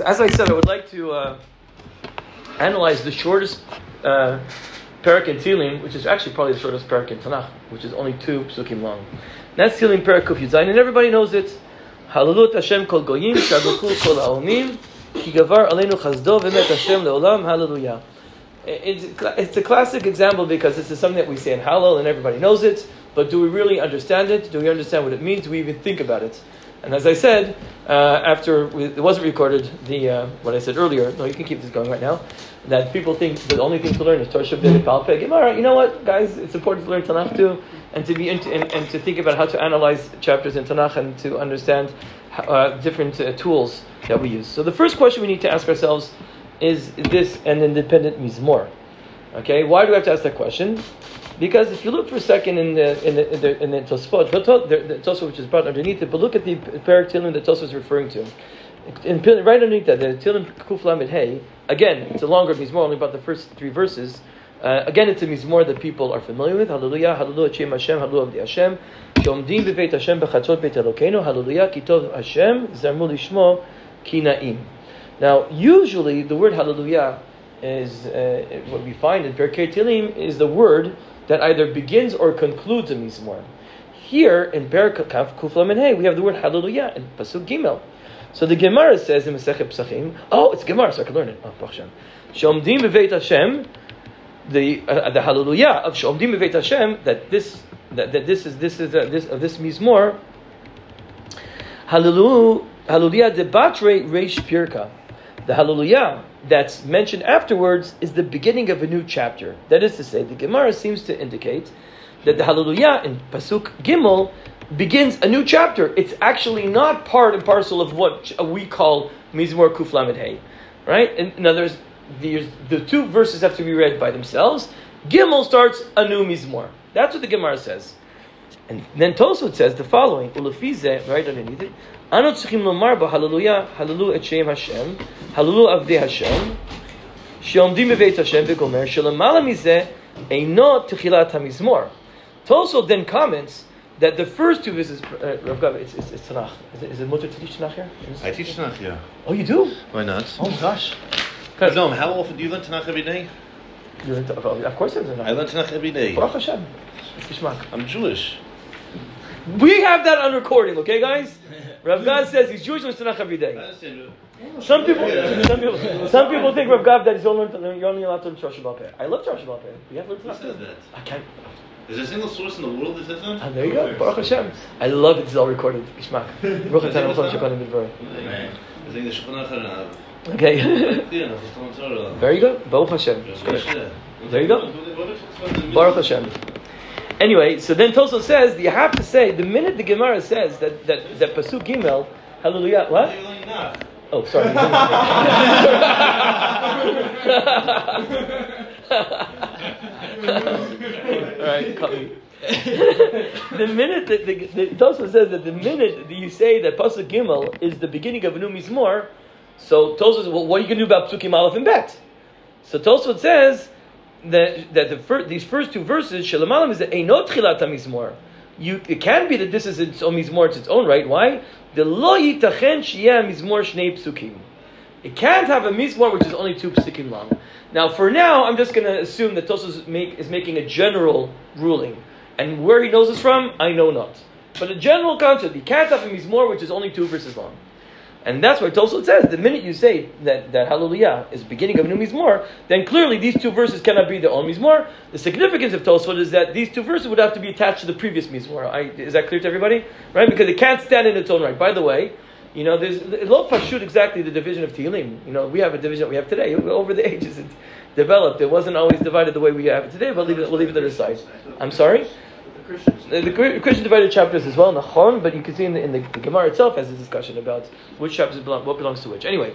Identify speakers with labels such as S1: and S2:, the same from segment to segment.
S1: as I said, I would like to uh, analyze the shortest uh, parak in Tehillim, which is actually probably the shortest parak in Tanakh, which is only two psukim long. That's Tehillim parak Kuf Yudzayin, and everybody knows it. Halalut Hashem kol goyim, shabuchu kol haomim, ki gavar aleinu chazdo v'met Hashem leolam, hallelujah. It's, it's a classic example because this is something that we say in Hallel and everybody knows it, but do we really understand it? Do we understand what it means? Do we even think about it? And as I said, uh, after we, it wasn't recorded, the uh, what I said earlier. No, you can keep this going right now. That people think the only thing to learn is Torah Shebe'al Peh Gemara. You know what, guys? It's important to learn Tanakh too, and to be into, and, and, to think about how to analyze chapters in Tanakh and to understand uh, different uh, tools that we use. So the first question we need to ask ourselves is: Is this an independent mizmor? Okay, why do we have to ask that question? Because if you look for a second in the in the in the, in the Tosfot, the, the Tosfot which is brought underneath it, but look at the Perak Tilim that Tosfot is referring to. In, right underneath that, the Tilim Kuf Lamed Hey, again, it's a longer mizmor, only about the first three verses. Uh, again, it's a mizmor that people are familiar with. Hallelujah, Hallelujah, Shem Hashem, Hallelujah, Avdi Hashem. Shomdim b'veit Hashem b'chatzot beit Elokeinu, Hallelujah, Kitov Hashem, Zarmu lishmo, Kinaim. Now, usually the word Hallelujah is uh, what we find in Perkei Tilim is the word that either begins or concludes a mizmor. Here in Perak Kaf Kuflam and Hey, we have the word Hallelujah in Pasuk Gimel. So the Gemara says in Masechet Psachim, oh, it's Gemara, so I can learn it. Oh, Hashem. Shomdim Hashem, the uh, the Hallelujah of Shomdim b'veit Hashem, that this that, that this is this is uh, this of this mizmor. Hallelujah, Hallelujah debatre reish pirka. The Hallelujah that's mentioned afterwards is the beginning of a new chapter. That is to say, the Gemara seems to indicate that the Hallelujah in Pasuk Gimel begins a new chapter. It's actually not part and parcel of what we call Mizmor Kuflamed Hey. Right? In, in other words, the, the two verses have to be read by themselves. Gimel starts a new Mizmor. That's what the Gemara says. And then Tosfot says the following, Ulafize, right underneath it, Anot tzrichim lomar ba hallelujah, hallelu et shem Hashem, hallelu avdei Hashem, שעומדים בבית השם וגומר, שלמעלה מזה אינו תחילת המזמור. Tosfot then comments that the first two verses, uh, Rav Gav, it's, it's, it's Tanakh. Is it, is it mutter to teach Tanakh here?
S2: I teach Tanakh, yeah.
S1: Oh, you do?
S2: Why not?
S1: Oh gosh.
S2: No, how often do you learn Tanakh every day?
S1: You learn, of course I learn Tanakh.
S2: I learn Tanakh every day.
S1: Baruch Hashem. It's
S2: I'm Jewish.
S1: We have that on recording, okay, guys? Rav Gav says he's Jewish and Tanakh every day. Some people, some people, some people think Rav Gav that he's only, you're only allowed to learn Shabbat You I love Torah Shabbat We have to learn
S2: Tanakh. Who says that?
S1: I can't.
S2: Is there a single source in the world that says that?
S1: Ah, there you go. Baruch Hashem. I love it. It's all recorded. Ishmak. Baruch Hashem. Okay. Very good. Baruch Hashem. There you go. Baruch Hashem. Anyway, so then Tosfot says you have to say the minute the Gemara says that that that pasuk gimel, hallelujah. What? Oh, sorry. All right, cut me. the minute that the, the says that the minute that you say that pasuk gimel is the beginning of a new mizmor, so Tosfot says, well, what are you going to do about psukim aleph and bet? So Tosfot says that, that the fir- these first two verses, Shalamalam is that Einot Chilat HaMizmor. You, it can be that this is its own mizmor, it's its own right. Why? The lo yitachen shiyah mizmor shnei psukim. It can't have a mizmor which is only two psukim long. Now, for now, I'm just going to assume that Tosfos make, is making a general ruling, and where he knows this from, I know not. But a general concept, he can't have a mizmor which is only two verses long. And that's why Tosfot says the minute you say that, that Hallelujah is beginning of new Mizmor, then clearly these two verses cannot be the own Mizmor. The significance of Tosfot is that these two verses would have to be attached to the previous Mizmor. I, is that clear to everybody? Right? Because it can't stand in its own right. By the way, you know, there's Lo Pashut exactly the division of Tehillim. You know, we have a division that we have today. Over the ages, it developed. It wasn't always divided the way we have it today, but leave it, we'll leave it to the side. I'm sorry? Christians. The, the Christian divided chapters as well, Nachon, but you can see in the, in the, the Gemara itself has a discussion about which chapters belong, what belongs to which. Anyway,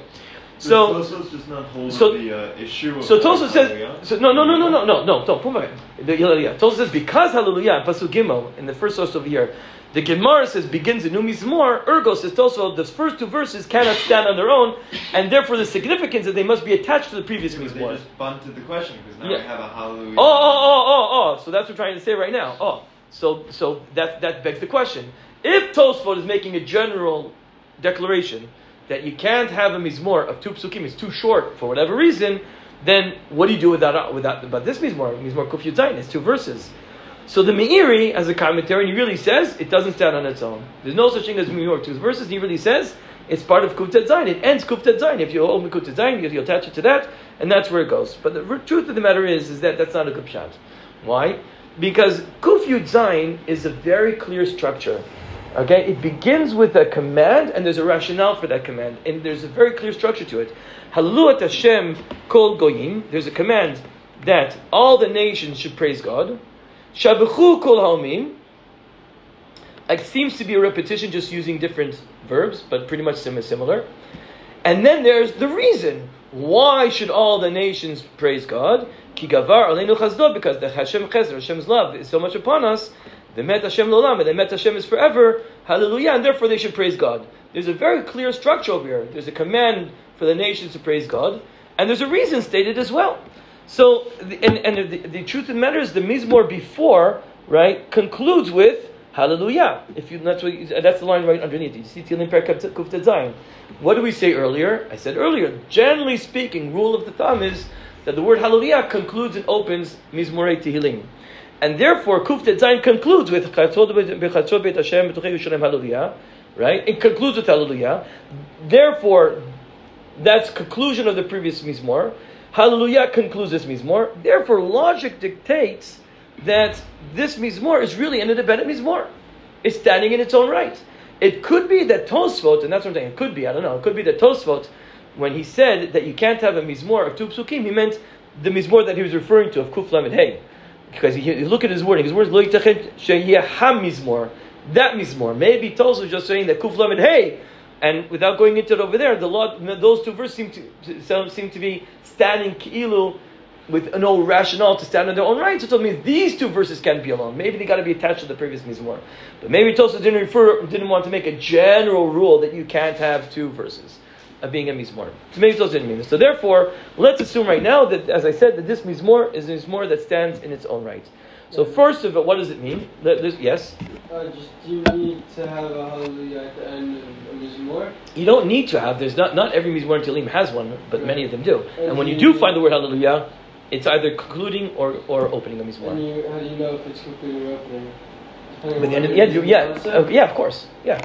S3: so Tosfos does not hold so, the uh, issue.
S1: So Tosfos says, so, no, no, no, no, no, no, no, don't. The Hallelujah. Tosfos says because Hallelujah in Pasuk Gimel in the first source of the year, the Gemara says begins in Mizmor. Ergo says Tosfos, the first two verses cannot stand on their own, and therefore the significance that they must be attached to the previous yeah, Mizmor.
S3: They just bunted the question because now yeah. we have a Hallelujah.
S1: Oh, oh, oh, oh, oh. So that's what we're trying to say right now. Oh. So, so that, that begs the question. If Tosfot is making a general declaration that you can't have a mizmor of two psukim, it's too short for whatever reason, then what do you do with that? With that about this mizmor, mizmor kuf yudzayin, it's two verses. So the Meiri, as a commentary, he really says it doesn't stand on its own. There's no such thing as mizmor two verses. He really says it's part of Kuftet Zayin. It ends Kuftet Zayin. If you open Kuftet Zayin, you, you attach it to that, and that's where it goes. But the truth of the matter is, is that that's not a good shot. Why? Because Kuf Yud Zayin is a very clear structure. Okay, it begins with a command, and there's a rationale for that command, and there's a very clear structure to it. Haluat Hashem Kol Goyim. There's a command that all the nations should praise God. Shabuchu Kol Haomim. It seems to be a repetition, just using different verbs, but pretty much similar. And then there's the reason. Why should all the nations praise God? Ki gavar aleinu chazdo, because the Hashem chesed, Hashem's love, is so much upon us the Met Hashem Lolam, and the Met Hashem is forever. Hallelujah, and therefore they should praise God. There's a very clear structure over here. There's a command for the nations to praise God, and there's a reason stated as well. So, and, and the, the truth of the matter is, the Mizmor before, right, concludes with Hallelujah. If you, that's, what, that's the line right underneath. You see Tilim Kufta Zayin. What did we say earlier? I said earlier, generally speaking, rule of the thumb is that the word Hallelujah concludes and opens Mizmorei Tehillim. And therefore, Kuf Zayin concludes with Hallelujah, right? It concludes with Hallelujah. Therefore, that's conclusion of the previous Mizmor. Hallelujah concludes this Mizmor. Therefore, logic dictates that this Mizmor is really an independent Mizmor. It's standing in its own right. It could be that Tosfot, and that's what I'm saying, it could be, I don't know, it could be that Tosfot, when he said that you can't have a Mizmor of two psukim, he meant the Mizmor that he was referring to of Kuf Lamed Hey because he, look at his wording. His words lo ham mizmor. That mizmor. Maybe Tos was just saying that kuf lamed hey, and without going into it over there, the law, those two verses seem to seem to be standing ki'ilu with no rationale to stand on their own rights. So it means these two verses can't be alone. Maybe they got to be attached to the previous mizmor. But maybe Tosa didn't refer, didn't want to make a general rule that you can't have two verses of being a mizmor. So maybe those didn't mean this. So therefore, let's assume right now that, as I said, that this mizmor is a mizmor that stands in its own right. So first of all, what does it mean? There's, yes.
S4: Uh, just, do you need to have a hallelujah at the end of a mizmor?
S1: You don't need to have. There's not not every mizmor in Tehillim has one, but right. many of them do. And, and when you do find the word hallelujah, it's either concluding or, or opening a mizmor.
S4: And you, how do you know if it's concluding or opening?
S1: But the end of, yeah, yeah, yeah, yeah, of course, yeah,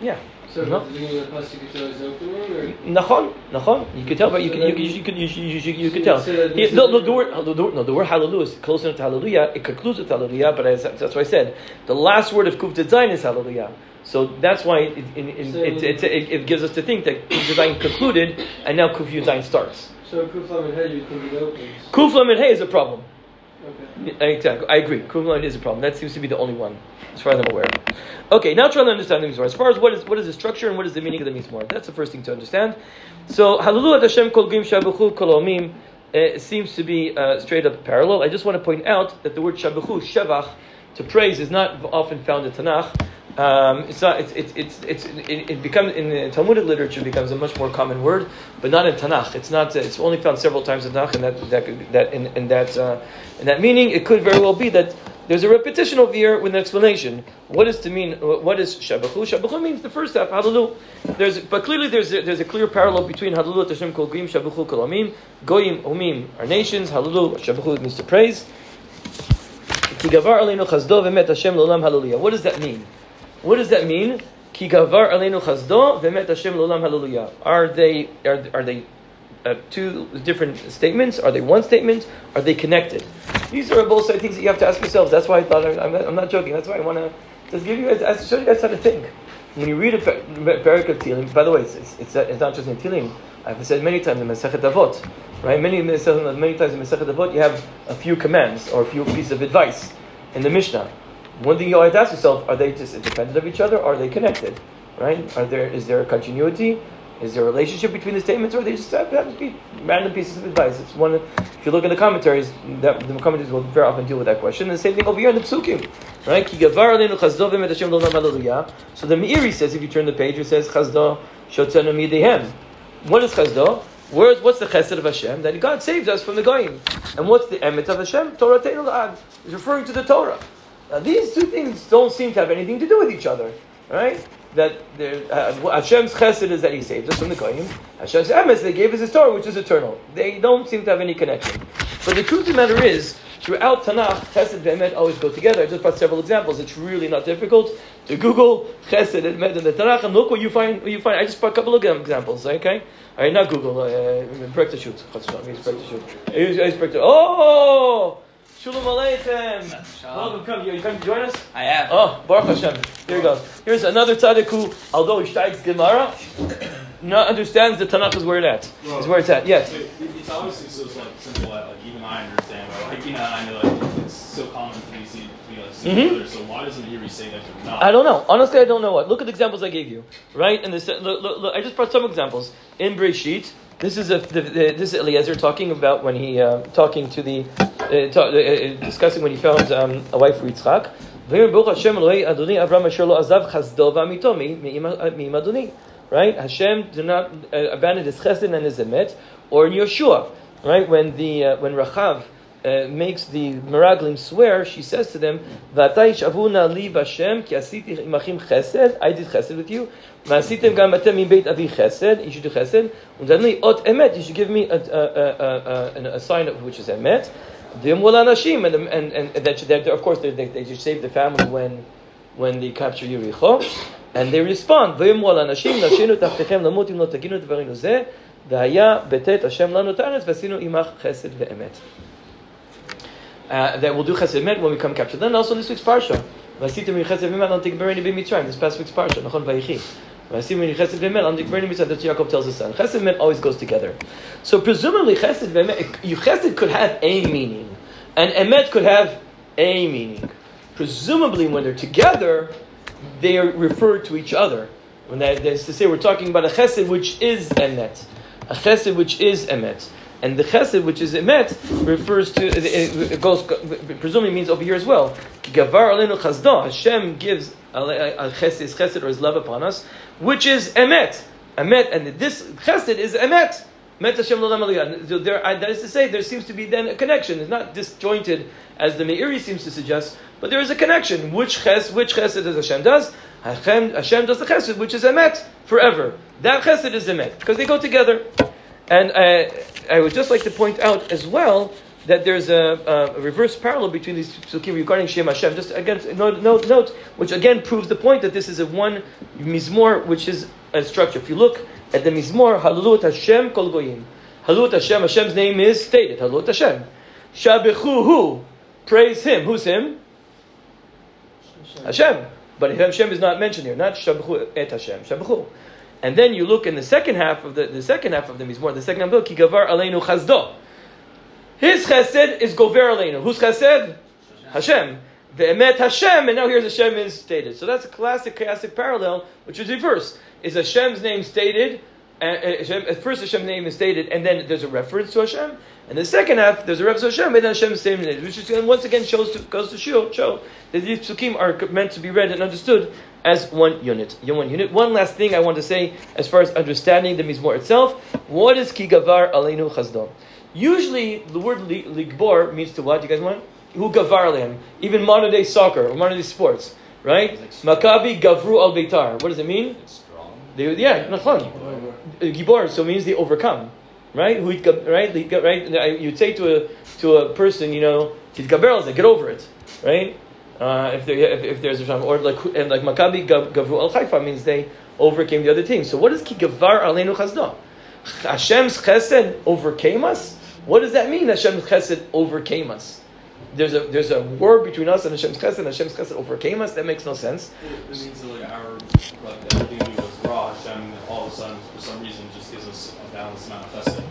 S1: yeah.
S4: So no. the beginning of the pasuk it is opening, or
S1: nachon, nachon. You could tell, but you can, you can, you can, you, you, you, you could tell. No, no, the word, no, the word hallelujah is close enough to hallelujah. It concludes with hallelujah, but as, that's why I said the last word of kuf design is hallelujah. So that's why it, it, it, it, it, it, gives us to think that kuf design concluded, and now kuf design starts.
S4: So kuf lamed hey, you think it opens.
S1: Kuf lamed hey is a problem.
S4: Okay.
S1: Exactly. I agree. Kuf is a problem. That seems to be the only one, as far as I'm aware. Okay, now trying to understand the Mizmor. As far as what is what is the structure and what is the meaning of the Mizmor. That's the first thing to understand. So, Hallelu Hashem Kol Gim Shabuchu Kolomim uh, seems to be uh, straight up parallel. I just want to point out that the word Shabuchu, Shevach, to praise, is not often found in Tanakh. Um, it's not. It's it's it's, it's it, it, becomes in the Talmudic literature becomes a much more common word, but not in Tanakh. It's not. It's only found several times in Tanakh, and that that that in, in that uh, in that meaning, it could very well be that there's a repetition over here with an explanation. What is to mean? What is shabachu? Shabachu means the first half. Hallelu. There's, but clearly there's a, there's a clear parallel between Hallelu Hashem Kol Goyim Shabachu Kol Amim. Goyim Umim are nations. Hallelu Shabachu means to praise. Hallelujah. What does that mean? What does that mean? Ki gavar aleinu chazdo v'met Hashem lolam hallelujah. Are they are, are they uh, two different statements? Are they one statement? Are they connected? These are both side things that you have to ask yourselves. That's why I thought I'm not, I'm not joking. That's why I want to just give you guys, show you guys how to think. When you read a parak of Tilim, by the way, it's, it's, it's, it's not just in Tilim. I've said many times in Masechet Avot, right? Many many times in Masechet Avot, you have a few commands or a few pieces of advice in the Mishnah one thing you always ask yourself: Are they just independent of each other? Or are they connected? Right? Are there is there a continuity? Is there a relationship between the statements, or they just happen to be random pieces of advice? It's one. If you look in the commentaries, that, the commentaries will very often deal with that question. And the same thing over here in the psukim, right? So the Meiri says, if you turn the page, it says chazdo shotzenu midehem. What is chazdo? Where's, what's the chesed of Hashem? That God saves us from the goyim. And what's the emet of Hashem? Torah teinu ad. Is referring to the Torah. Now, these two things don't seem to have anything to do with each other, right? that there, uh, Hashem's chesed is that He saved us from the goyim. Hashem's emes they gave us His Torah, which is eternal. They don't seem to have any connection. But the truth of the matter is, throughout Tanakh, chesed and emet always go together. I just brought several examples. It's really not difficult to Google chesed and emet in the Tanakh and look what you find. What you find. I just brought a couple of examples. Okay. All right, not Google. Uh, break the shoot. Oh. Shalom Aleichem. Welcome, come. You come to join us?
S5: I have.
S1: Oh, Baruch Hashem. Here we go. Here's another tzaddik who, although he steig's Gemara, not understands the Tanakh is where it's at. Is where it's at. Yes.
S6: It's obviously so like simple that like even I understand, or like you know I know like it's so common to be seen to be like seen
S1: Mhm.
S6: together. So why doesn't he say that they're not?
S1: I don't know. Honestly, I don't know what. Look at the examples I gave you, right? And this, look, look, look, I just brought some examples in Breshit. This is a the, the, this is Eliezer talking about when he uh, talking to the uh, uh, uh, discussing when he found um, a wife for Yitzchak. "V'yom Baruch Hashem Eloi Adoni Avram asher lo azav chasdo v'amito mi- mi'im mi'im Adoni." Right? Hashem did not uh, abandon his chesed and his emet, or in Yeshua, right? When the uh, when Rachav uh, makes the Meraglim swear, she says to them, "V'atay shavuna li b'Hashem ki asiti imachim chesed." I did chesed with you. V'asitem gam atem im beit avi chesed. You should do chesed. Und dann li ot emet. You should give me a, a, a, a, a sign of which is emet. V'yom wol anashim, and and and that should, that of course they, they, they should save the family when when they capture Yericho, and they respond, "V'yom wol anashim nashinu taftechem lamut im lo taginu dvarinu zeh." והיה בטאת השם לנו את הארץ ועשינו עמך חסד ואמת. uh, that will do chesed when we come capture. Then also this week's parsha. This past week's parsha. Nachon vayichi. That's what Yaakov tells his son. Chesed v'met always goes together. So presumably chesed you chesed could have a meaning, and emet could have a meaning. Presumably when they're together, they are referred to each other. When that, that is to say, we're talking about a chesed which is emet, a chesed which is emet. And the chesed, which is emet, refers to it, goes presumably means over here as well. Gavar alenu chazda. Hashem gives a chesed, chesed or his love upon us, which is emet. Emet, and this chesed is emet. Met Hashem there, that is to say, there seems to be then a connection. It's not disjointed as the Meiri seems to suggest, but there is a connection. Which ches, which chesed does Hashem does? Hashem, Hashem does the chesed, which is emet forever. That chesed is emet because they go together. And uh, I would just like to point out as well that there's a, a reverse parallel between these psukim regarding Shem Hashem. Just again, note, note, note, which again proves the point that this is a one mizmor, which is a structure. If you look at the mizmor, Halulut Hashem Kol Goyim. Halulut Hashem, Hashem's name is stated. Halulut Hashem. Hu. Praise Him. Who's Him? Hashem. But Hashem is not mentioned here. Not Shabechu et Hashem. Shabechu. And then you look in the second half of the, the second half of the Mizmor, the second half of the Kigavar Aleinu Chazdo. His chesed is Gover Aleinu. Whose chesed? Hashem. The Emet Hashem, and now here's Hashem is stated. So that's a classic, classic parallel, which is reverse. Is Hashem's name stated, and, uh, Hashem, at first Hashem's name is stated, and then there's a reference to Hashem. And the second half, there's a to Hashem, and then Hashem's name which is, and once again shows to, goes to show, show that these psukim are meant to be read and understood as one unit. One unit. One last thing I want to say as far as understanding the Mizmor itself. What is ki gavar aleinu chazdo? Usually the word li- ligbor means to what? Do you guys want? Who gavar lehem? Even modern day soccer or modern day sports, right? Maccabi gavru al beitar. What does it mean? They, yeah, nachon. Gibor, so it means they overcome, right? Who right? Right? You'd say to a to a person, you know, titgaber get over it, right? Uh, if, there, if, if there's a sham, or like and like Maccabi Gavru Al Haifa means they overcame the other team. So what is Ki Gavar Aleinu Chazda? Hashem's Chesed overcame us. What does that mean? Hashem's Chesed overcame us. There's a there's a war between us and Hashem's Chesed. and Hashem's Chesed overcame us. That makes no sense.
S6: It, it means like our like everything we was raw, For some reason just gives us a balanced of and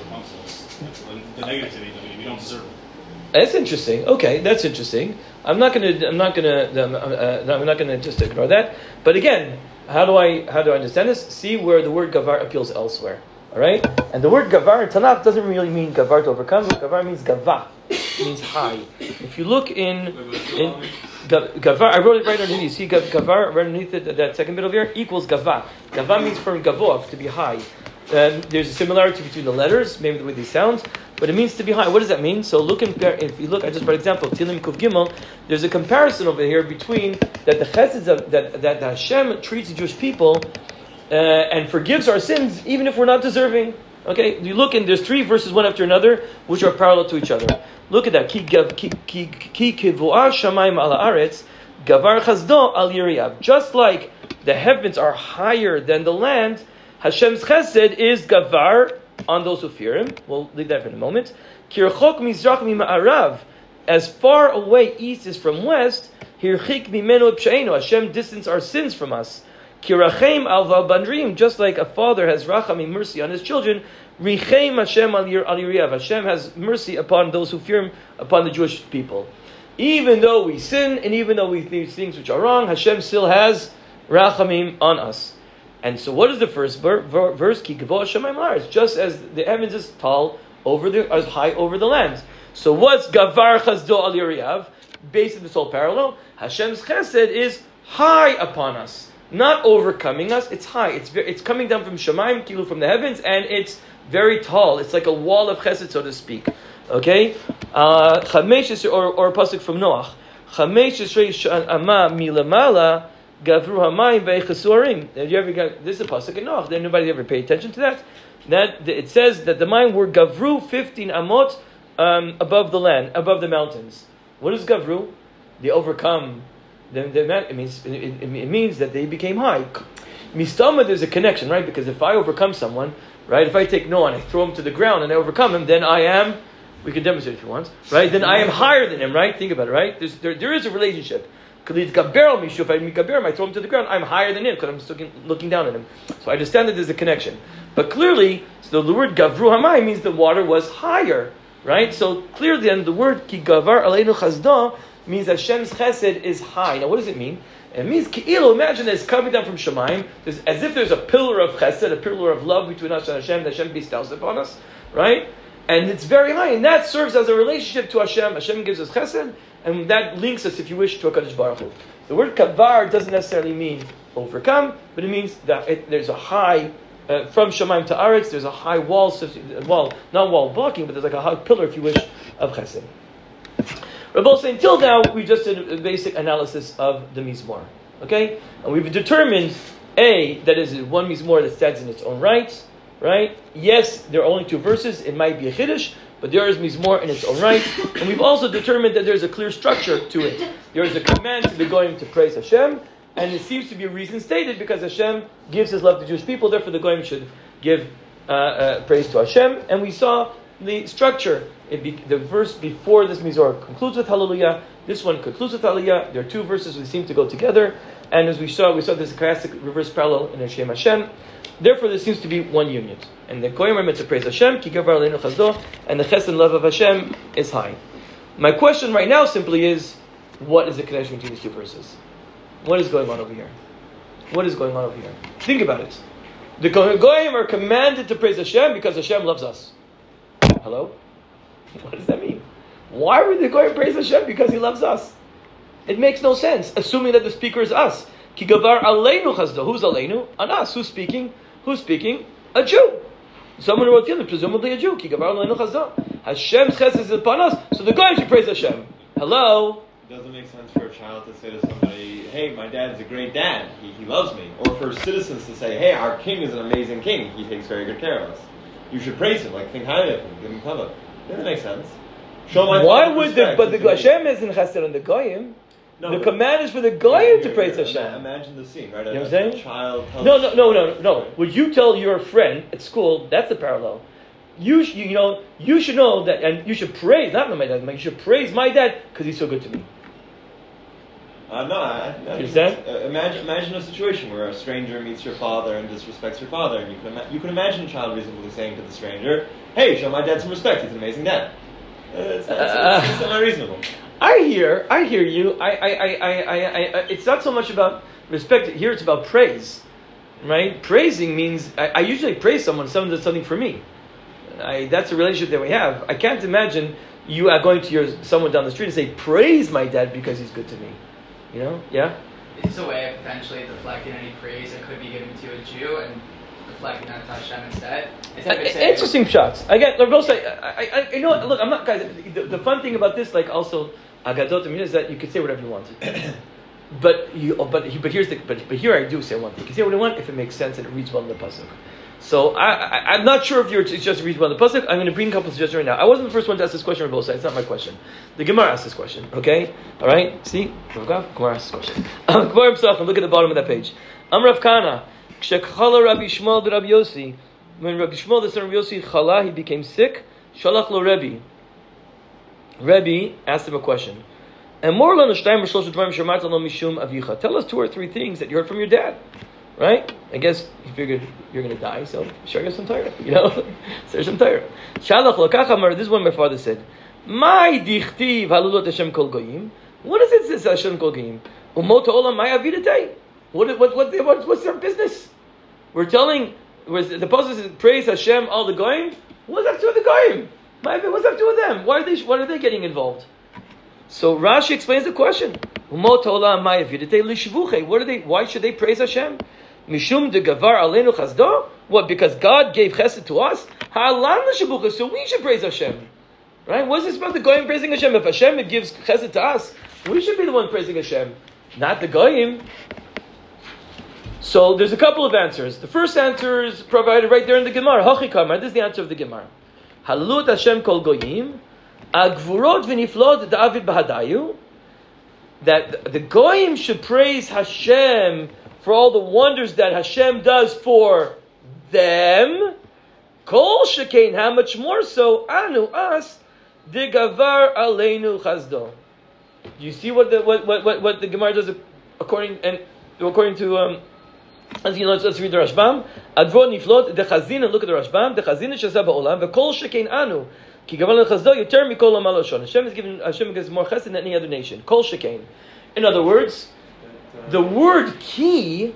S6: overcomes. The, the negativity that we, don't deserve.
S1: That's interesting. Okay, that's interesting. I'm not gonna. I'm not gonna. Um, uh, I'm not gonna just ignore that. But again, how do I how do I understand this? See where the word gavar appeals elsewhere. All right, and the word gavar in Tanakh doesn't really mean gavar to overcome. Gavar means gava, it means high. If you look in in gavar, I wrote it right underneath. You see gavar right underneath it, that second over here equals gava. Gava means from gavov to be high. Um, there's a similarity between the letters, maybe the way they sound, but it means to be high. What does that mean? So look, in, if you look, I just for example, Tilim Kuv Gimel, there's a comparison over here between that the cheseds of, that, that, that Hashem treats the Jewish people uh, and forgives our sins even if we're not deserving. Okay, you look and there's three verses one after another which are parallel to each other. Look at that. Ala aretz, gavar chazdo al. Just like the heavens are higher than the land, Hashem's chesed is gavar on those who fear Him. We'll leave that for a moment. Kirchok mizrach mima'arav. As far away east is from west, hirchik mimenu. Hashem distance our sins from us. Kirachem al bandrim, just like a father has rachamim mercy on his children, richem Hashem al yiriyav. Hashem has mercy upon those who fear Him, upon the Jewish people. Even though we sin and even though we do things which are wrong, Hashem still has rachamim on us. And so, what is the first ver- ver- verse? Ki It's just as the heavens is tall over the as high over the lands. So, what's gavar chazdo al yiriyav? Based on this whole parallel, Hashem's chesed is high upon us not overcoming us. It's high. It's it's coming down from Shemaim, Kilu, from the heavens, and it's very tall. It's like a wall of Chesed, so to speak. Okay, uh, or or a pasuk from Noach. Chamesh ama milamala gavru hamayim ve'chesurim. Have you ever got this is a pasuk in Noach? Did anybody ever pay attention to that? That it says that the mine were gavru fifteen amot um, above the land, above the mountains. What is gavru? They overcome then that, it means it, it, it, means that they became high. Mistama, there's a connection, right? Because if I overcome someone, right? If I take Noah and I throw him to the ground and I overcome him, then I am. We can demonstrate if you want, right? Then I am higher than him, right? Think about it, right? There's, there, there is a relationship. If I Gaber him, I throw him to the ground, I'm higher than him because I'm looking, looking down at him. So I understand that there's a connection. But clearly, so the word gavru hamay means the water was higher, right? So clearly, then the word ki gavar aleinu chazda means that Hashem's chesed is high. Now, what does it mean? It means ki'ilu. Imagine it's coming down from Shemaim. As if there's a pillar of chesed, a pillar of love between us and Hashem that Hashem bestows upon us, right? And it's very high, and that serves as a relationship to Hashem. Hashem gives us chesed, and that links us, if you wish, to a Kadosh Baruch Hu. The word kavar doesn't necessarily mean overcome, but it means that it, there's a high uh, from Shemaim to Aretz. There's a high wall, wall, not wall blocking, but there's like a high pillar, if you wish, of chesed. Rabbi saying, until now, we just did a basic analysis of the Mizmor. Okay? And we've determined, A, that is one Mizmor that stands in its own right, right? Yes, there are only two verses, it might be a Chiddush, but there is Mizmor in its own right. And we've also determined that there's a clear structure to it. There is a command to be going to praise Hashem, and it seems to be a reason stated because Hashem gives his love to Jewish people, therefore the Goyim should give uh, uh, praise to Hashem. And we saw the structure. Be, the verse before this Mizor concludes with Hallelujah. This one concludes with Hallelujah. There are two verses that seem to go together. And as we saw, we saw this classic reverse parallel in Hashem Hashem. Therefore, there seems to be one union. And the Goyim are meant to praise Hashem, and the Chesed love of Hashem is high. My question right now simply is, what is the connection between these two verses? What is going on over here? What is going on over here? Think about it. The Goyim are commanded to praise Hashem because Hashem loves us. Hello? What does that mean? Why would they go and praise Hashem? Because He loves us. It makes no sense, assuming that the speaker is us. Kigavar aleinu chazda. Who's aleinu? Anas. Who's speaking? Who's speaking? A Jew. Someone who wrote Tehillim, presumably a Jew. Kigavar aleinu chazda. Hashem's chesed is upon us, so the guy should praise Hashem. Hello?
S3: It doesn't make sense for a child to say to somebody, hey, my dad's a great dad. He, he loves me. Or for citizens to say, hey, our king is an amazing king. He takes very good care of us you should praise him, like think highly of him, give him cover. Doesn't make sense.
S1: Show my Why would the but the Hashem isn't chesed on the goyim? No, the command is for the goyim yeah, to praise
S3: here.
S1: Hashem.
S3: Imagine the scene, right?
S1: You know what I'm saying?
S3: child
S1: no, no, no, no, no. Would you tell your friend at school? That's the parallel. You, sh- you know, you should know that, and you should praise not my dad. You should praise my dad because he's so good to me.
S3: Uh, no, I, I,
S1: you understand?
S3: Uh, imagine, imagine a situation where a stranger meets your father and disrespects your father, and you can, ima- you can imagine a child reasonably saying to the stranger, "Hey, show my dad some respect. He's an amazing dad." Uh, it's, it's, uh, it's, it's unreasonable.
S1: I hear, I hear you. I, I, I, I, I, it's not so much about respect. Here, it's about praise, right? Praising means I, I usually praise someone. Someone does something for me. I, that's a relationship that we have. I can't imagine you are going to your someone down the street and say, "Praise my dad because he's good to me." You know? Yeah?
S5: It's a way of potentially deflecting any praise that could be given to a Jew and deflecting onto Hashem instead. Instead of saying,
S1: Interesting shots. I will say, I, I, I, you know, what, look, I'm not, guys. The, the fun thing about this, like, also, Agadot is that you can say whatever you want. but you, but but here's the, but, but here I do say one thing. You can say what you want if it makes sense and it reads well in the pasuk. So I, I'm not sure if you're just well in the pasuk. I'm going to bring a couple suggestions right now. I wasn't the first one to ask this question on sides. It's not my question. The Gemara asked this question. Okay, all right. See, Gemara asked this question. Um, Gemara Pesachim. Look at the bottom of that page. Amrav Kana. Kshekhala Rabbi Shmuel Rabbi Yossi. When Rabbi Shmuel the son of Rabbi Yossi chala, he became sick. Shalach lo Rebbe. Rebbe asked him a question. And more Tell us two or three things that you heard from your dad. Right? I guess he figured you're going to die, so share some Torah. You know? Share some Torah. Shalach lo kachamar, this is what my father said. My dichtiv halulot Hashem kol goyim. What does it say Hashem kol goyim? Umot olam my avidatei. What, what, what, what, what's their business? We're telling, was the apostle says, praise Hashem, all the goyim. What's up to the goyim? What's up to them? Why are they? Why are they getting involved? So Rashi explains the question. What are they? Why should they praise Hashem? Mishum de gavar alenu. What? Because God gave chesed to us. So we should praise Hashem, right? What's this about the goyim praising Hashem? If Hashem gives chesed to us, we should be the one praising Hashem, not the goyim. So there's a couple of answers. The first answer is provided right there in the Gemara. Hachikamar. This is the answer of the Gemara. Halut Hashem kol goyim. Agvurot v'niflot David bahadayu. That the goyim should praise Hashem for all the wonders that Hashem does for them. Kol shekain. How much more so? Anu us. Digavar aleinu chazdo. Do you see what the what, what, what, the Gemara does according and according to um, as you know, let's, let's read the Rashbam. Advor niflot the and Look at the Rashbam. The chazina shazah ba'olam. The kol shekein anu. Ki gavan lechazdo yoter mikol amalashon. Hashem is given. Hashem gives more chesed than any other nation. Kol shekein. In other words, the word key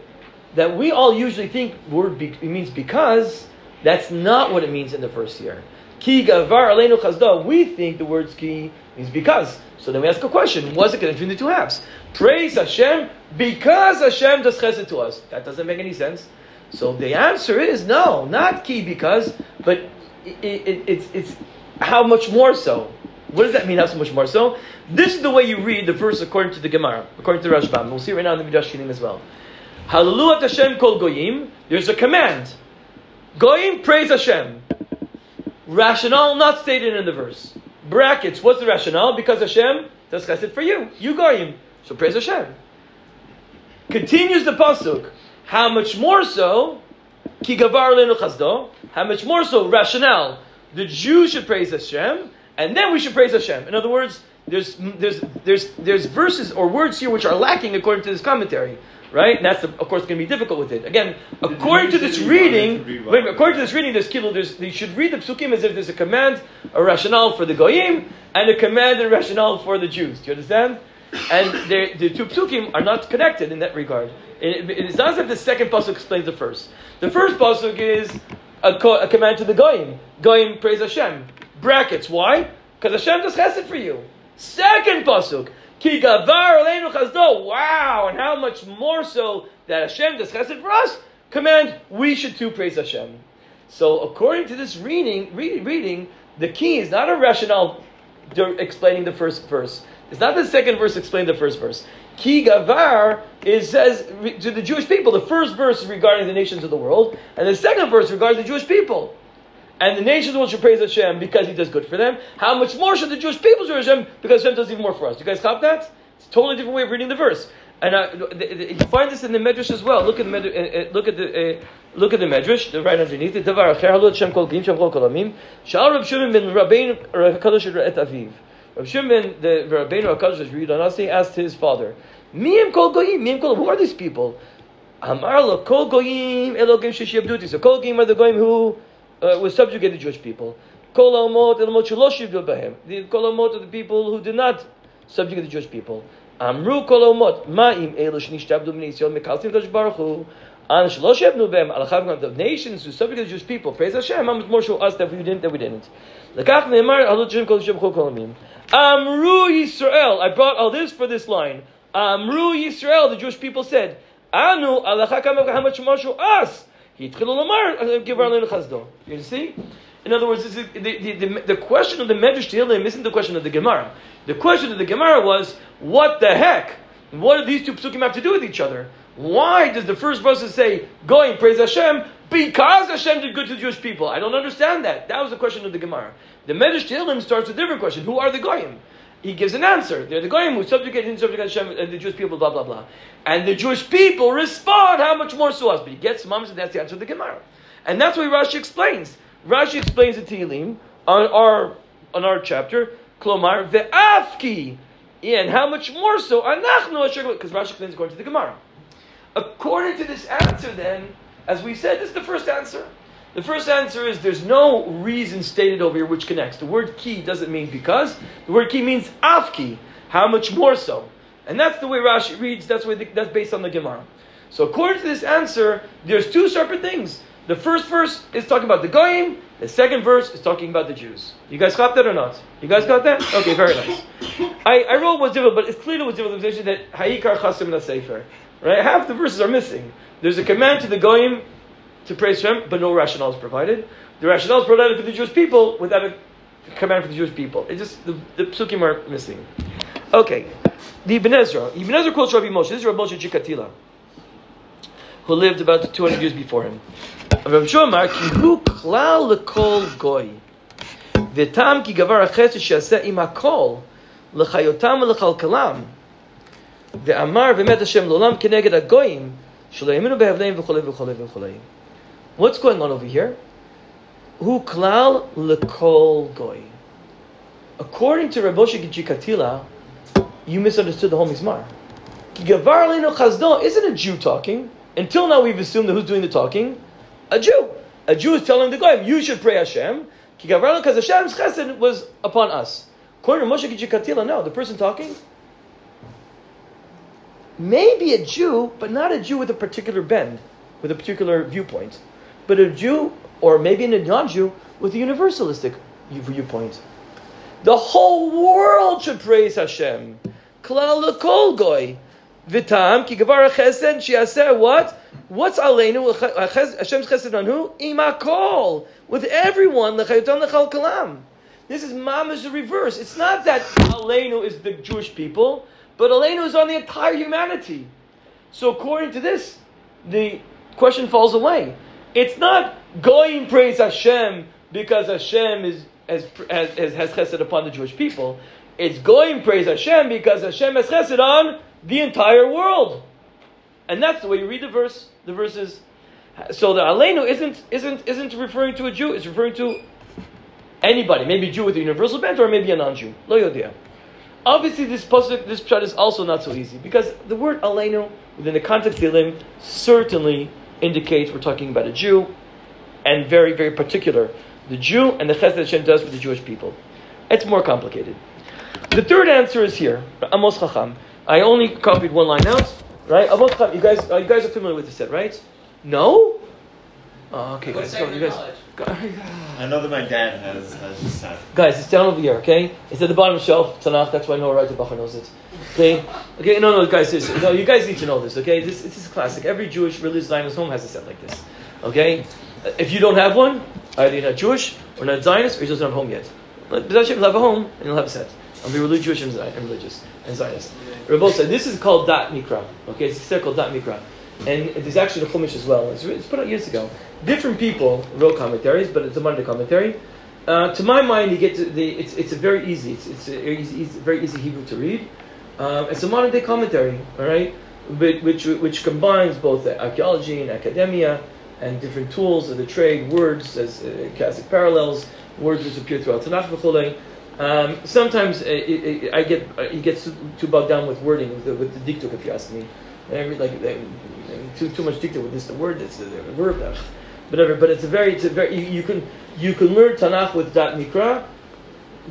S1: that we all usually think word be, means because. That's not what it means in the first year. Ki gavar aleinu chazdo. We think the word ki means because. So then we ask a question: Was it connected between the two halves? Praise Hashem because Hashem does chesed to us. That doesn't make any sense. So the answer is no, not ki because, but it, it, it's it's how much more so. What does that mean? How so much more so? This is the way you read the verse according to the Gemara, according to the Rashbam. We'll see it right now in the Midrash Shinim as well. Hallelu Hashem kol goyim. There's a command. Goyim praise Hashem. Rationale not stated in the verse. Brackets. What's the rationale? Because Hashem does chesed for you. You goyim. So praise Hashem. Continues the pasuk. How much more so? Ki gavar. How much more so? Rationale. The Jews should praise Hashem, and then we should praise Hashem. In other words, there's there's there's there's verses or words here which are lacking according to this commentary, right? And that's of course going to be difficult with it. Again, according to this reading, wait, according to this reading, there's kilo. There's you should read the psukim as if there's a command, a rationale for the goyim, and a command and rationale for the Jews. Do you understand? and the two psukim are not connected in that regard. It, it is not as if the second pasuk explains the first. The first pasuk is a, co- a command to the goyim. Goyim praise Hashem. Brackets. Why? Because Hashem does chesed for you. Second pasuk. Ki gavar aleinu chazdo. Wow, and how much more so that Hashem does chesed for us. Command we should too praise Hashem. So according to this reading, read, reading, the key is not a rationale explaining the first verse. It's not the second verse explain the first verse. Ki gavar is says to the Jewish people. The first verse is regarding the nations of the world, and the second verse regards the Jewish people. And the nations will should praise Hashem because He does good for them. How much more should the Jewish people praise Hashem because Hashem does even more for us? Do you guys cop that? It's a totally different way of reading the verse. And uh, you find this in the Medrash as well. Look at the Medrash, uh, look at the uh, look at the Medrash, the right underneath it. Davar acher halot Shem kol gim Shem kol kolamim. Shal Rab Shimon ben Rabbein Kadosh et Aviv. Rab Shimon, the Rabbeinu Hakadosh Read Anasi asked his father, "Miyim kol goyim, miyim kol. Who are these people?" Amar lo kol goyim elogim sheshiyabduti. So kol goyim are the goyim who uh, was subjugated Jewish people. Kol elomot shelo behem. The kol amot are the people who did not subjugate the Jewish people. Amru kol amot ma'im elu shnishtabdu min Yisrael mekalsim kadosh baruch hu. An shlosh yevnu behem alachav the nations who subjugated the Jewish people. Praise Hashem. How much more show us that we didn't that we didn't. Lekach ne'emar halut shem kol shem kol. Amru Yisrael. I brought all this for this line. Amru Yisrael. The Jewish people said, Anu alachakam how much more us. Uh. You see? In other words, the, the, the, the question of the Medrash Tehillim isn't the question of the Gemara. The question of the Gemara was, what the heck? What do these two psukim have to do with each other? Why does the first verse say, go and praise Hashem, because Hashem did good to the Jewish people? I don't understand that. That was the question of the Gemara. The Medrash Tehillim starts a different question. Who are the Goyim? He gives an answer. They're the Goyim who subjugate and subjugate Hashem and the Jewish people, blah, blah, blah. And the Jewish people respond, how much more so us? But he gets mums, and that's the answer of the Gemara. And that's why Rashi explains. Rashi explains the Tehillim on our, on our chapter, Klomar, ve'afki, and how much more so, anachnu because Rashi explains according to the Gemara. According to this answer, then, as we said, this is the first answer. The first answer is there's no reason stated over here which connects. The word ki doesn't mean because. The word ki means afki. How much more so? And that's the way Rashi reads. That's, way the, that's based on the Gemara. So according to this answer, there's two separate things. The first verse is talking about the Goyim. The second verse is talking about the Jews. You guys got that or not? You guys got that? Okay, very nice. I, I wrote what's difficult, but it's clear what's difficult. that Hayikar Chasim Sefer. Right? Half the verses are missing. There's a command to the Goyim to praise him, but no rationale is provided. The rationale is provided for the Jewish people without a command for the Jewish people. It just the, the psukim are missing. Okay, the Ibn Ezra. Ibn Ezra quotes Rabbi Moshe. This is Rabbi Moshe Chikatila, who lived about 200 years before him. Rabbi Shomar, "Kihu klal lekol goy, v'tam ki gavar achesed sheaseh im hakol, lechayotam lechalkalam, ve'amar v'met Hashem lolam keneged agoyim, shelo yeminu behavleim v'cholei v'cholei v'cholei." What's going on over here? Hu klal lekol goy. According to Rabbi Katila, you misunderstood the whole Mizmor. Isn't a Jew talking. Until now, we've assumed that who's doing the talking? A Jew. A Jew is telling the goyim, you should pray Hashem. Because Hashem's chesed was upon us. According to Moshe Katila, no, the person talking may be a Jew, but not a Jew with a particular bend, with a particular viewpoint but a Jew, or maybe a non-Jew, with a universalistic viewpoint. The whole world should praise Hashem. Klal lekol goy. Vitam ki gavar chesed what? What's aleinu? Hashem's chesed on who? Imakol. With everyone, lechayotam lechal kalam. This is mama's the reverse. It's not that aleinu is the Jewish people, but aleinu is on the entire humanity. So according to this, the question falls away. It's not going praise Hashem because Hashem is has, has, has chesed upon the Jewish people. It's going praise Hashem because Hashem has chesed on the entire world. And that's the way you read the verse. The verses. so the Aleinu isn't isn't isn't referring to a Jew, it's referring to anybody, maybe Jew with a universal bent or maybe a non-Jew. Lo yodia. Obviously, this pasuk, this pshat is also not so easy because the word Aleinu within the context of Elim certainly indicates we're talking about a Jew, and very, very particular, the Jew and the chesed Hashem does for the Jewish people. It's more complicated. The third answer is here, Amos Chacham. I only copied one line out, right? Amos Chacham, you guys, uh, you guys are familiar with this set, right? No? Oh, okay, guys. So you guys.
S3: I know that my dad has, has this set.
S1: Guys, it's down over here, okay? It's at the bottom of the shelf, Tanakh, that's why Noah Bacher knows it. Okay? Okay, no, no, guys, this, no, you guys need to know this, okay? This, this is classic. Every Jewish religious Zionist home has a set like this, okay? If you don't have one, either you're not Jewish or not Zionist or you just don't have a home yet. But you'll have a home and you'll have a set. I'll be really Jewish and, religious and Zionist. Rabbi said this is called Dat Mikra, okay? It's a set called Dat Mikra. And there's actually the Chumash as well. It's, it's put out years ago. Different people wrote commentaries, but it's a Monday commentary. Uh, to my mind, you get the, it's, it's a very easy, it's, it's a easy, easy, very easy Hebrew to read. Um, it's a modern day commentary, all right, which, which combines both archaeology and academia and different tools of the trade, words as uh, classic parallels, words which appear throughout Tanakh um, sometimes uh, it, it, I get uh, it gets too bogged down with wording with the, with the diktuk, if you ask me. I read like too too much diktuk with this the word, it's the, the verb, whatever. But it's a very it's a very you, you can you can learn Tanakh with that mikra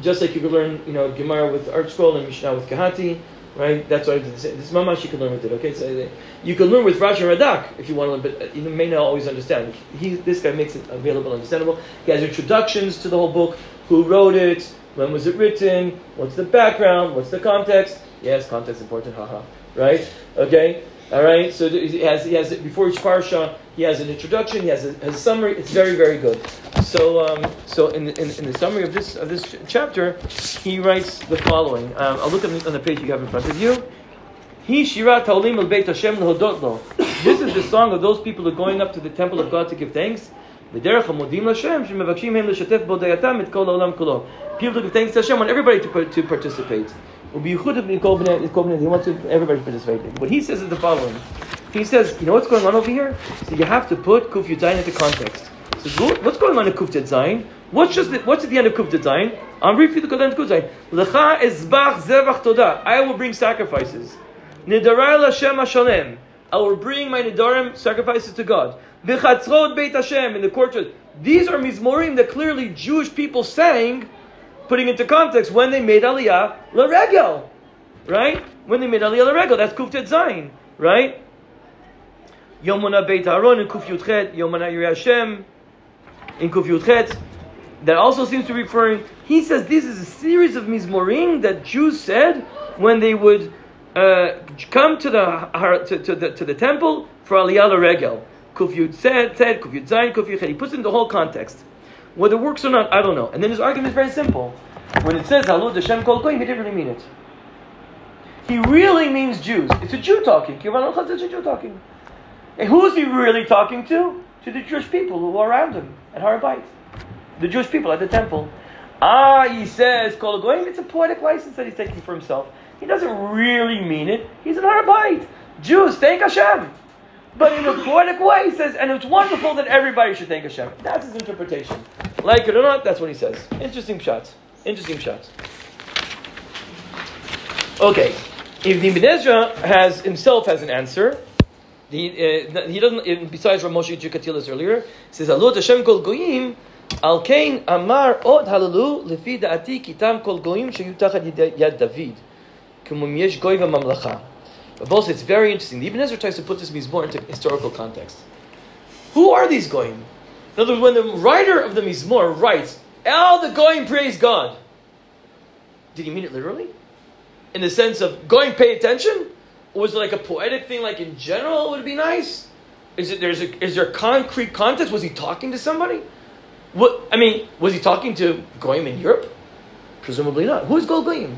S1: just like you could learn, you know, Gemara with ArtScroll and Mishnah with Kehati, right? That's why this is mamash you can learn with it. Okay, so you can learn with Rashi Radak if you want to learn, but uh, you may not always understand. He, this guy makes it available, understandable. He has introductions to the whole book. Who wrote it? When was it written? What's the background? What's the context? Yes, context important. Haha. Right? Okay. All right, so he has he has before each parsha he has an introduction, he has a, has a summary. It's very very good. So um, so in, in, in the summary of this of this chapter, he writes the following. Um, I'll look on the, on the page you have in front of you. He shirat beit Hashem. This is the song of those people who are going up to the temple of God to give thanks. V'derech hamodim Hashem shemevakshim hem l'shatef bodayatam et kol haolam kolo. People to give thanks to Hashem want everybody to, to participate. He wants everybody to participate. What he says is the following. He says, you know what's going on over here? So you have to put Kuf Yudzayin into context. So what's going on in Kuf Yudzayin? What's just the, what's at the end of Kuf Yudzayin? I'm reading the Kodan Kuf. Lecha ezbach zevach todah. I will bring sacrifices. Nidarai Hashem Hashalem. I will bring my nidarim sacrifices to God. V'chatzrot Beit Hashem in the courtyard. These are mizmorim that clearly Jewish people sang, putting into context when they made Aliyah l'regel, right? When they made Aliyah l'regel, that's Kuftet Zayin, right? Yomona Beit Aaron in Kuf Yudchet, Yomona Yireh Hashem in Kuf Yudchet. That also seems to be referring. He says this is a series of mizmorim that Jews said when they would uh, come to the to, to the to the temple for Aliyah l'regel. Kuf Yud said, said Kuf Yud Zayin, Kuf Yud He puts in the whole context. Whether it works or not, I don't know. And then his argument is very simple. When it says Halud Hashem Kol Goyim, he didn't really mean it. He really means Jews. It's a Jew talking. Kivan It's a Jew talking. And who is he really talking to? To the Jewish people who are around him at Har Bayit. The Jewish people at the temple. Ah, he says Kol Goyim. It's a poetic license that he's taking for himself. He doesn't really mean it. He's an Har Bayit. Jews, thank Hashem. But in a poetic way, he says, and it's wonderful that everybody should thank Hashem. That's his interpretation. Like it or not, that's what he says. Interesting shots. Interesting shots. Okay, if the Ibn Ezra has himself has an answer, he, uh, he doesn't. Besides Rav Moshe Chikatilas earlier, he says, "Alot Hashem kol goyim." Al kain amar od halalu lefi da'ati kitam kol goyim sheyu tachat yad- David kumum yesh goy v'mamlacha. But both it's very interesting. The Ibn Ezra tries to put this Mizmor into historical context. Who are these goyim? In other words, when the writer of the Mizmor writes, "All the goyim praise God," did he mean it literally? In the sense of going pay attention? Or was it like a poetic thing, like in general would it be nice? Is it there's a, is there concrete context? Was he talking to somebody? What I mean, was he talking to Goyim in Europe? Presumably not. Who's Kol Goyim?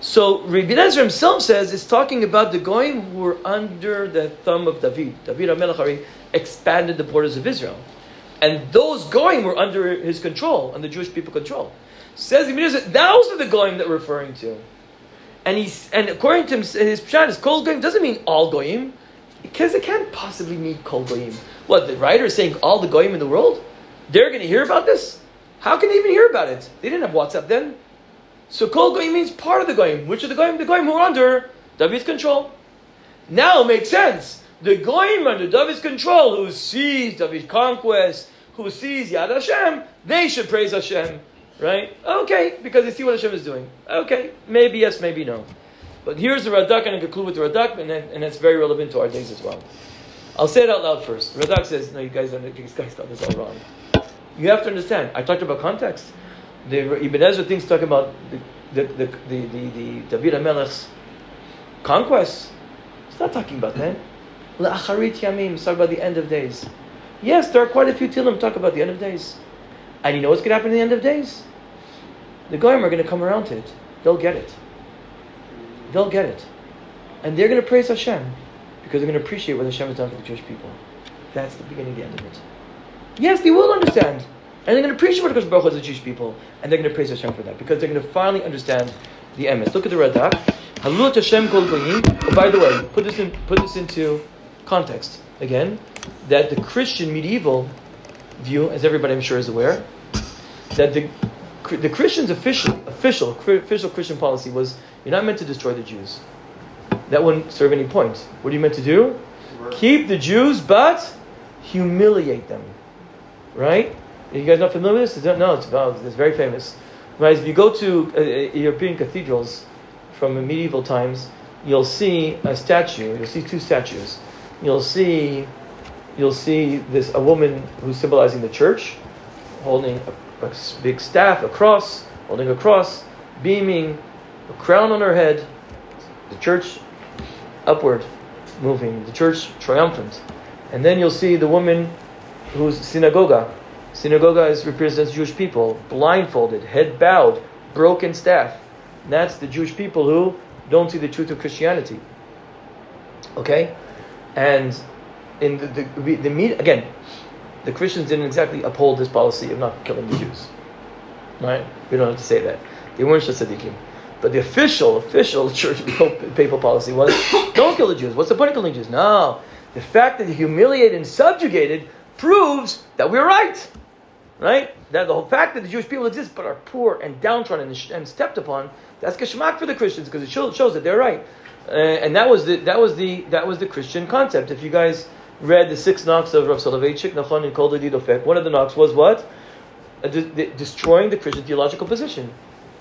S1: So Rabbi Ezra himself says it's talking about the Goyim who were under the thumb of David. David HaMelech expanded the borders of Israel. And those Goyim were under his control, and the Jewish people control. Says Ibn Ezra, those are the Goyim that we're referring to. And he's and according to him, his pshat is kol goyim doesn't mean all goyim, because it can't possibly mean kol goyim. What the writer is saying, all the goyim in the world, they're going to hear about this. How can they even hear about it? They didn't have WhatsApp then. So kol goyim means part of the goyim. Which are the goyim? The goyim who are under David's control. Now it makes sense. The goyim under David's control, who sees David's conquest, who sees Yad Hashem, they should praise Hashem. Right? Okay, because they see what Hashem is doing. Okay, maybe yes, maybe no. But here's the Radak, and I conclude with the Radak, and, and it's very relevant to our days as well. I'll say it out loud first. Radak says, no, you guys, these guys got this all wrong. You have to understand, I talked about context. The Ibn Ezra things talk about the, the, the, the, the, the David HaMelech's conquest. It's not talking about that. La'acharit yamim, it's talking about the end of days. Yes, there are quite a few Tilim talk about the end of days. And you know what's going to happen in the end of days? The Goyim are going to come around to it. They'll get it. They'll get it. And they're going to praise Hashem because they're going to appreciate what Hashem has done for the Jewish people. That's the beginning and the end of it. Yes, they will understand. And they're going to appreciate what Hakadosh Baruch Hu has the Jewish people. And they're going to praise Hashem for that because they're going to finally understand the emes. Look at the Radak. Halut Hashem kol goyim. Oh, by the way, put this in, put this into context again. That the Christian medieval view, as everybody I'm sure is aware, that the the Christians' official official official Christian policy was you're not meant to destroy the Jews. That wouldn't serve any point. What are you meant to do? Keep the Jews, but humiliate them. Right? Are you guys not familiar with this? No, it's, it's very famous. Right? If you go to uh, uh, European cathedrals from medieval times, you'll see a statue. You'll see two statues. You'll see, you'll see this a woman who's symbolizing the church, holding a big staff, a cross, holding a cross, beaming, a crown on her head, the church upward. moving, the church triumphant. And then you'll see the woman who's synagoga. Synagoga is represents Jewish people, blindfolded, head bowed, broken staff. And that's the Jewish people who don't see the truth of Christianity. Okay? And in the, the, the, meet, again, the Christians didn't exactly uphold this policy of not killing the Jews. Right? We don't have to say that. They weren't just tzaddikim. But the official, official church papal policy was don't kill the Jews. What's the point of killing Jews? No. The fact that they humiliated and subjugated proves that we're right. Right? That the whole fact that the Jewish people exist but are poor and downtrodden and, stepped upon, that's geschmack for the Christians because it shows, shows that they're right. Uh, and that was the that was the that was the Christian concept. If you guys read the six knocks of Rav Soloveitchik, Nachon and Kol Dodi Dofek, one of the knocks was what? Uh, de- de- destroying the Christian theological position.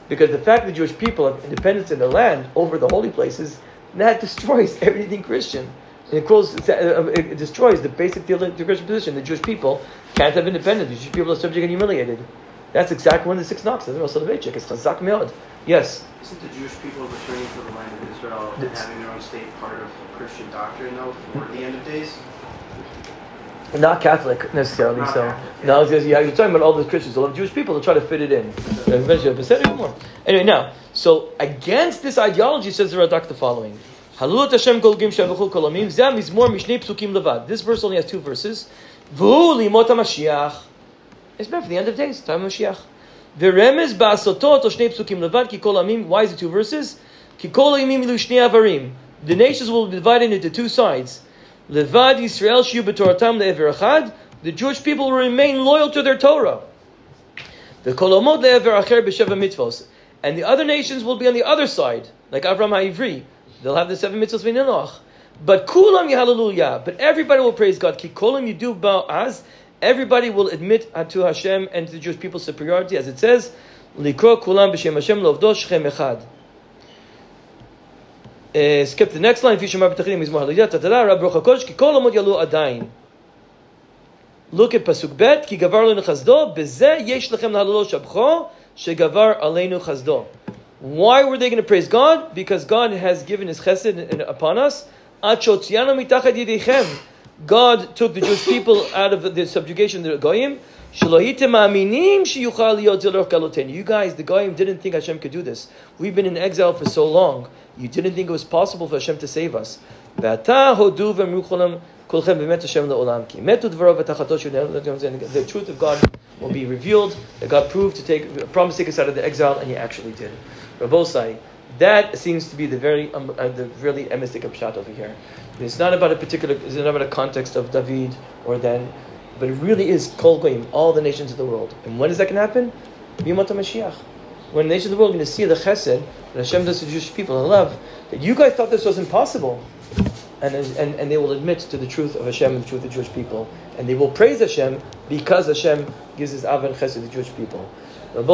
S1: Because the fact that the Jewish people have independence in their land over the holy places, that destroys everything Christian. It, calls, uh, it destroys the basic Christian position. The Jewish people can't have independence. The Jewish people are subject and humiliated. That's exactly one of the six knocks of Rav Soloveitchik. It's chazak meod. Yes?
S7: Isn't the Jewish people returning to the land of Israel and having their own state part of Christian doctrine, though, for the end of days?
S1: Not Catholic necessarily.
S7: Not
S1: so
S7: Catholic, yeah.
S1: no, yeah, you're talking about all the Christians, all the Jewish people to try to fit it in. Eventually, but say it more. Anyway, now, so against this ideology, says the Radak the following: Halulat Hashem kol gim shavuchu kol amim zeh mizmor mishnei psukim levad. This verse only has two verses. V'hu limot Mashiach. It's meant for the end of days, time of Mashiach. V'remez ba'asotot o shnei psukim levad ki kol amim. Why is it two verses? Ki kol amim ilu shnei avarim. The nations will be divided into two sides. Levad Yisrael shiu b'toratam le'ever echad. The Jewish people will remain loyal to their Torah. The kolomot le'ever acher b'sheva. And the other nations will be on the other side, like Avram HaIvri. They'll have the seven mitzvos v'niloch. But kulam hallelujah. But everybody will praise God. Ki kolam yidu ba'az. Everybody will admit to Hashem and to the Jewish people's superiority, as it says, Likro kulam b'shem Hashem lovdo shchem echad. Uh, skip the next line. Look at pasuk bet. Ki gavar aleinu chazdo. Bezeh yesh lechem nahalalo shabcho. Shegavar aleinu chazdo. Why were they going to praise God? Because God has given His chesed upon us. God took the Jewish people out of the subjugation of the Goyim. You guys, the Goyim didn't think Hashem could do this. We've been in exile for so long. You didn't think it was possible for Hashem to save us. The truth of God will be revealed. That God proved to take, promised to take us out of the exile, and He actually did. Rabosai, that seems to be the very, um, uh, the really emistic pshat over here. It's not about a particular, it's not about a context of David or then, but it really is Kol Goyim, all the nations of the world. And when is that going to happen? B'yomot HaMashiach. When the nations of the world are going to see the chesed that Hashem does to Jewish people and love, that you guys thought this was impossible. And, and, and they will admit to the truth of Hashem and the truth of the Jewish people. And they will praise Hashem because Hashem gives his Av and Chesed to the Jewish people.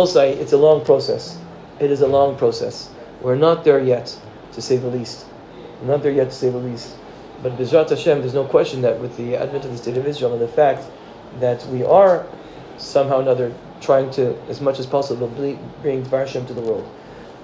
S1: Say it's a long process. It is a long process. We're not there yet, to say the least. We're not there yet, to say the least. But Bezrat Hashem, there's no question that with the advent of the state of Israel and the fact that we are somehow or another trying to, as much as possible, bring Dvar Hashem to the world.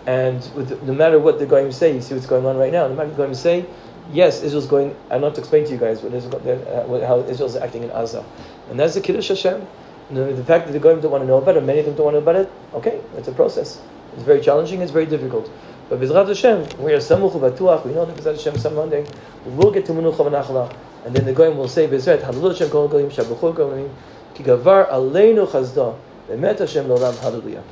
S1: And with, no matter what the Goyim say, you see what's going on right now. No matter what the Goyim say, yes, Israel's going. I'm not to explain to you guys what Israel, uh, how Israel's acting in Gaza, and that's the Kiddush Hashem. The, fact that the Goyim don't want to know about it, many of them don't want to know about it. Okay, it's a process. It's very challenging. It's very difficult. But Bezrat Hashem, we are samuch batuach. We know that Bezrat Hashem some Monday we will get to Menucha v'Nachla, and then the Goyim will say Bezrat Hallelujah Hashem Kol Goyim Shabuchu Goyim Ki Gavar Aleinu Chazda Bemet Hashem L'Olam Hallelujah.